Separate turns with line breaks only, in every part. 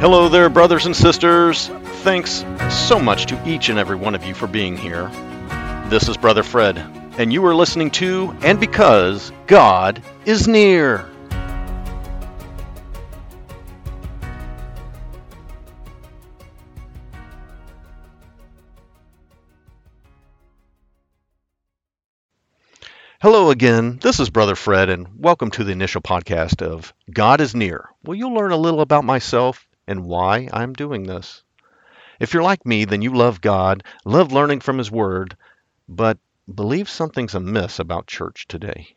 Hello there, brothers and sisters. Thanks so much to each and every one of you for being here. This is Brother Fred, and you are listening to And Because God is Near. Hello again. This is Brother Fred, and welcome to the initial podcast of God is Near. Well, you'll learn a little about myself and why I'm doing this. If you're like me, then you love God, love learning from His Word, but believe something's amiss about church today.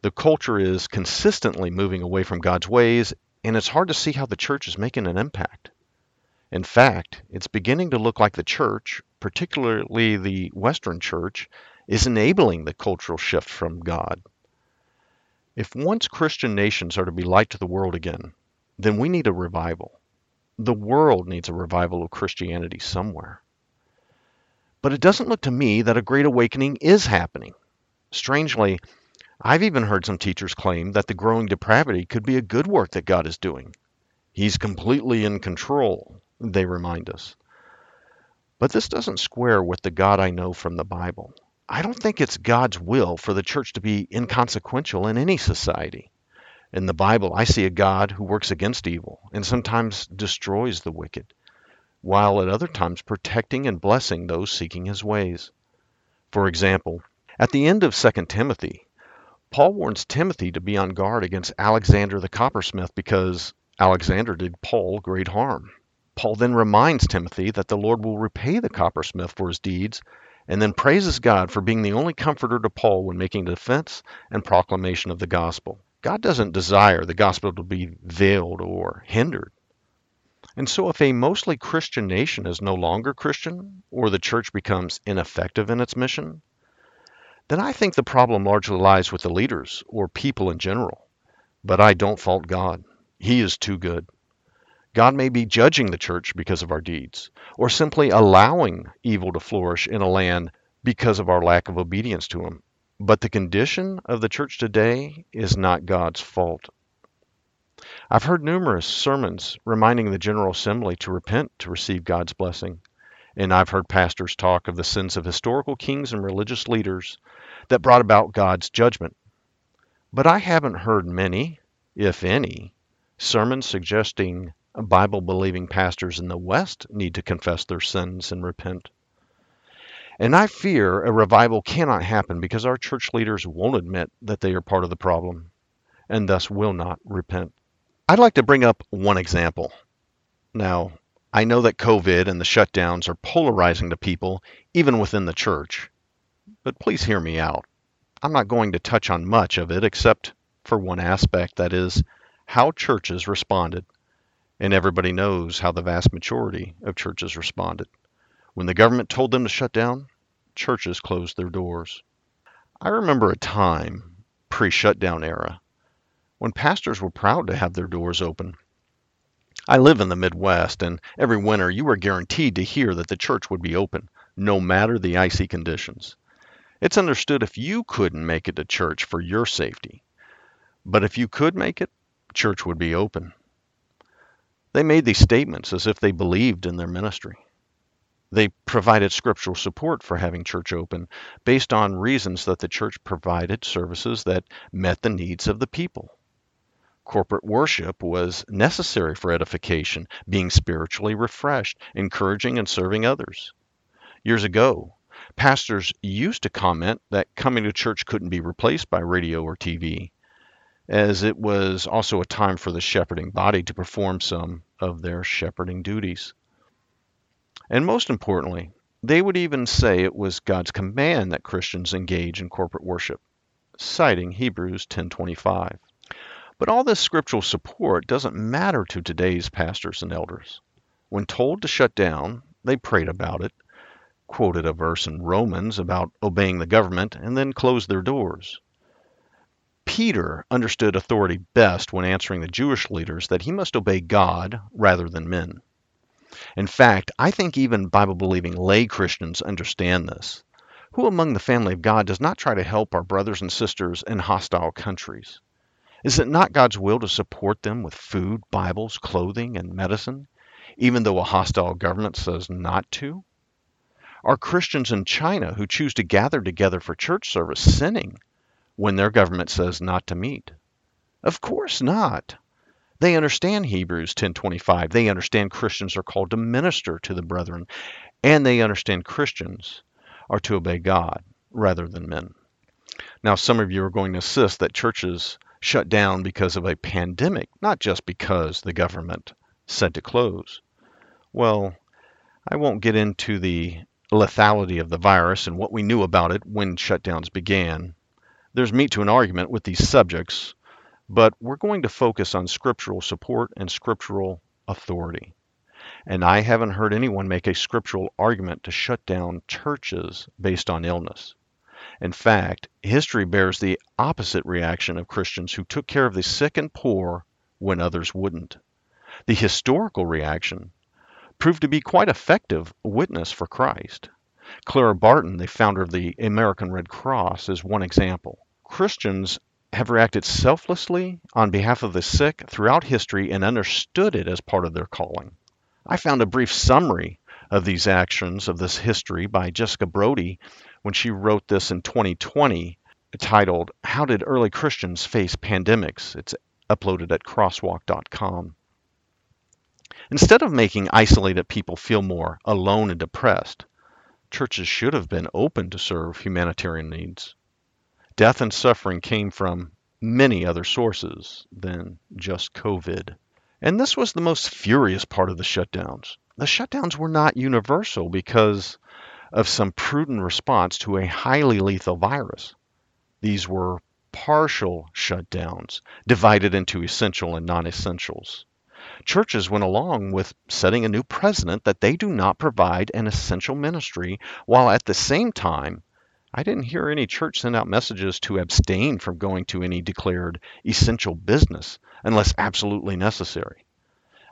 The culture is consistently moving away from God's ways, and it's hard to see how the church is making an impact. In fact, it's beginning to look like the church, particularly the Western church, is enabling the cultural shift from God. If once Christian nations are to be light to the world again, then we need a revival the world needs a revival of Christianity somewhere. But it doesn't look to me that a great awakening is happening. Strangely, I've even heard some teachers claim that the growing depravity could be a good work that God is doing. He's completely in control, they remind us. But this doesn't square with the God I know from the Bible. I don't think it's God's will for the church to be inconsequential in any society. In the Bible, I see a God who works against evil and sometimes destroys the wicked, while at other times protecting and blessing those seeking his ways. For example, at the end of 2 Timothy, Paul warns Timothy to be on guard against Alexander the coppersmith because Alexander did Paul great harm. Paul then reminds Timothy that the Lord will repay the coppersmith for his deeds and then praises God for being the only comforter to Paul when making defense and proclamation of the gospel. God doesn't desire the gospel to be veiled or hindered. And so, if a mostly Christian nation is no longer Christian, or the church becomes ineffective in its mission, then I think the problem largely lies with the leaders or people in general. But I don't fault God. He is too good. God may be judging the church because of our deeds, or simply allowing evil to flourish in a land because of our lack of obedience to Him. But the condition of the church today is not God's fault. I've heard numerous sermons reminding the General Assembly to repent to receive God's blessing. And I've heard pastors talk of the sins of historical kings and religious leaders that brought about God's judgment. But I haven't heard many, if any, sermons suggesting Bible believing pastors in the West need to confess their sins and repent. And I fear a revival cannot happen because our church leaders won't admit that they are part of the problem and thus will not repent. I'd like to bring up one example. Now, I know that COVID and the shutdowns are polarizing to people, even within the church. But please hear me out. I'm not going to touch on much of it except for one aspect that is, how churches responded. And everybody knows how the vast majority of churches responded. When the government told them to shut down, churches closed their doors. I remember a time, pre shutdown era, when pastors were proud to have their doors open. I live in the Midwest, and every winter you were guaranteed to hear that the church would be open, no matter the icy conditions. It's understood if you couldn't make it to church for your safety. But if you could make it, church would be open. They made these statements as if they believed in their ministry. They provided scriptural support for having church open based on reasons that the church provided services that met the needs of the people. Corporate worship was necessary for edification, being spiritually refreshed, encouraging, and serving others. Years ago, pastors used to comment that coming to church couldn't be replaced by radio or TV, as it was also a time for the shepherding body to perform some of their shepherding duties. And most importantly, they would even say it was God's command that Christians engage in corporate worship, citing Hebrews 10:25. But all this scriptural support doesn't matter to today's pastors and elders. When told to shut down, they prayed about it, quoted a verse in Romans about obeying the government, and then closed their doors. Peter understood authority best when answering the Jewish leaders that he must obey God rather than men. In fact, I think even Bible believing lay Christians understand this. Who among the family of God does not try to help our brothers and sisters in hostile countries? Is it not God's will to support them with food, Bibles, clothing, and medicine, even though a hostile government says not to? Are Christians in China who choose to gather together for church service sinning when their government says not to meet? Of course not. They understand Hebrews 10:25. They understand Christians are called to minister to the brethren, and they understand Christians are to obey God rather than men. Now, some of you are going to insist that churches shut down because of a pandemic, not just because the government said to close. Well, I won't get into the lethality of the virus and what we knew about it when shutdowns began. There's meat to an argument with these subjects, but we're going to focus on scriptural support and scriptural authority. And I haven't heard anyone make a scriptural argument to shut down churches based on illness. In fact, history bears the opposite reaction of Christians who took care of the sick and poor when others wouldn't. The historical reaction proved to be quite effective witness for Christ. Clara Barton, the founder of the American Red Cross, is one example. Christians have reacted selflessly on behalf of the sick throughout history and understood it as part of their calling. I found a brief summary of these actions of this history by Jessica Brodie when she wrote this in 2020 titled How Did Early Christians Face Pandemics? It's uploaded at crosswalk.com. Instead of making isolated people feel more alone and depressed, churches should have been open to serve humanitarian needs. Death and suffering came from many other sources than just COVID. And this was the most furious part of the shutdowns. The shutdowns were not universal because of some prudent response to a highly lethal virus. These were partial shutdowns, divided into essential and non essentials churches went along with setting a new precedent that they do not provide an essential ministry, while at the same time, I didn't hear any church send out messages to abstain from going to any declared essential business unless absolutely necessary.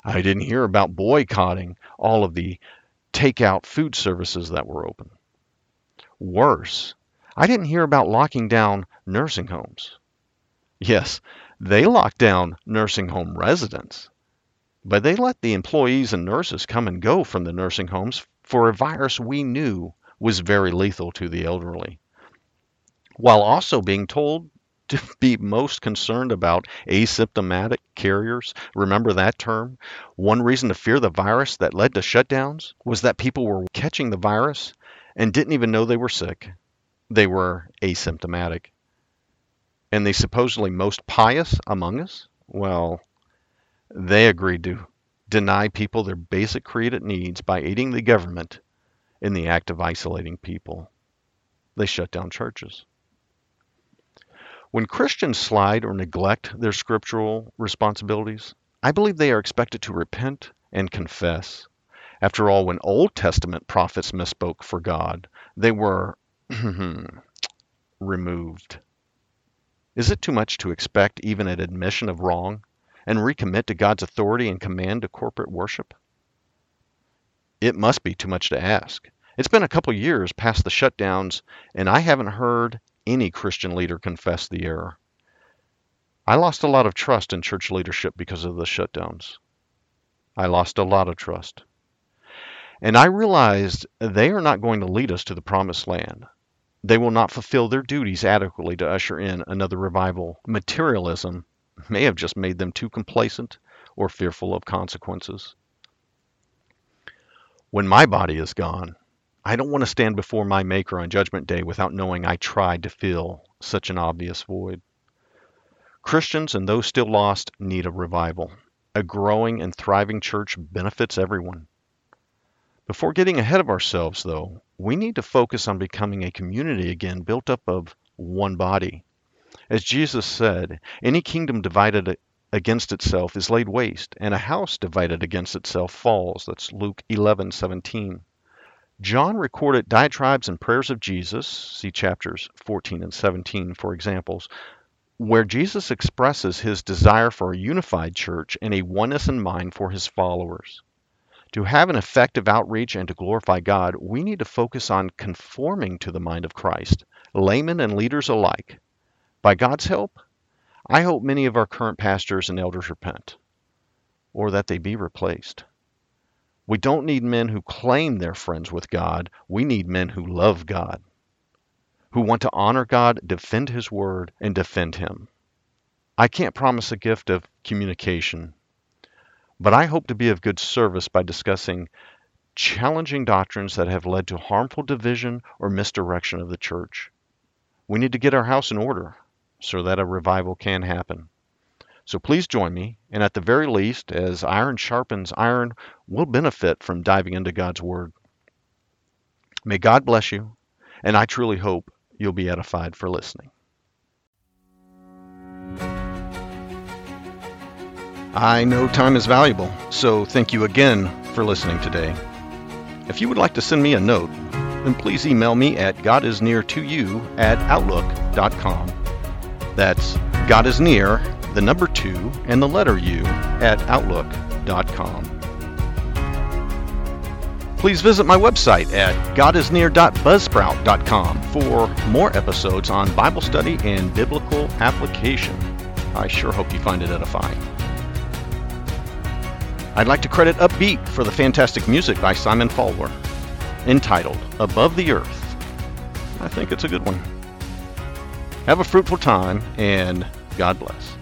I didn't hear about boycotting all of the takeout food services that were open. Worse, I didn't hear about locking down nursing homes. Yes, they locked down nursing home residents, but they let the employees and nurses come and go from the nursing homes for a virus we knew was very lethal to the elderly, while also being told to be most concerned about asymptomatic carriers. Remember that term? One reason to fear the virus that led to shutdowns was that people were catching the virus and didn't even know they were sick. They were asymptomatic. And the supposedly most pious among us? Well, they agreed to deny people their basic created needs by aiding the government in the act of isolating people. They shut down churches. When Christians slide or neglect their scriptural responsibilities, I believe they are expected to repent and confess. After all, when Old Testament prophets misspoke for God, they were removed. Is it too much to expect even an admission of wrong and recommit to God's authority and command to corporate worship? It must be too much to ask. It's been a couple years past the shutdowns, and I haven't heard any Christian leader confess the error. I lost a lot of trust in church leadership because of the shutdowns. I lost a lot of trust. And I realized they are not going to lead us to the promised land. They will not fulfill their duties adequately to usher in another revival. Materialism may have just made them too complacent or fearful of consequences. When my body is gone, I don't want to stand before my Maker on Judgment Day without knowing I tried to fill such an obvious void. Christians and those still lost need a revival. A growing and thriving church benefits everyone. Before getting ahead of ourselves, though, we need to focus on becoming a community again built up of one body, as Jesus said, any kingdom divided against itself is laid waste, and a house divided against itself falls. That's Luke 11:17. John recorded diatribes and prayers of Jesus, see chapters 14 and 17 for examples, where Jesus expresses his desire for a unified church and a oneness in mind for his followers. To have an effective outreach and to glorify God, we need to focus on conforming to the mind of Christ, laymen and leaders alike. By God's help, I hope many of our current pastors and elders repent, or that they be replaced. We don't need men who claim they're friends with God. We need men who love God, who want to honor God, defend His word, and defend Him. I can't promise a gift of communication, but I hope to be of good service by discussing challenging doctrines that have led to harmful division or misdirection of the church. We need to get our house in order so that a revival can happen. So please join me, and at the very least, as iron sharpens iron, we'll benefit from diving into God's Word. May God bless you, and I truly hope you'll be edified for listening. I know time is valuable, so thank you again for listening today. If you would like to send me a note, then please email me at godisnear2you at outlook.com. That's God is near, the number two, and the letter U at outlook.com. Please visit my website at godisnear.buzzsprout.com for more episodes on Bible study and biblical application. I sure hope you find it edifying. I'd like to credit Uppbeat for the fantastic music by Simon Folwar, entitled Above the Earth. I think it's a good one. Have a fruitful time, and God bless.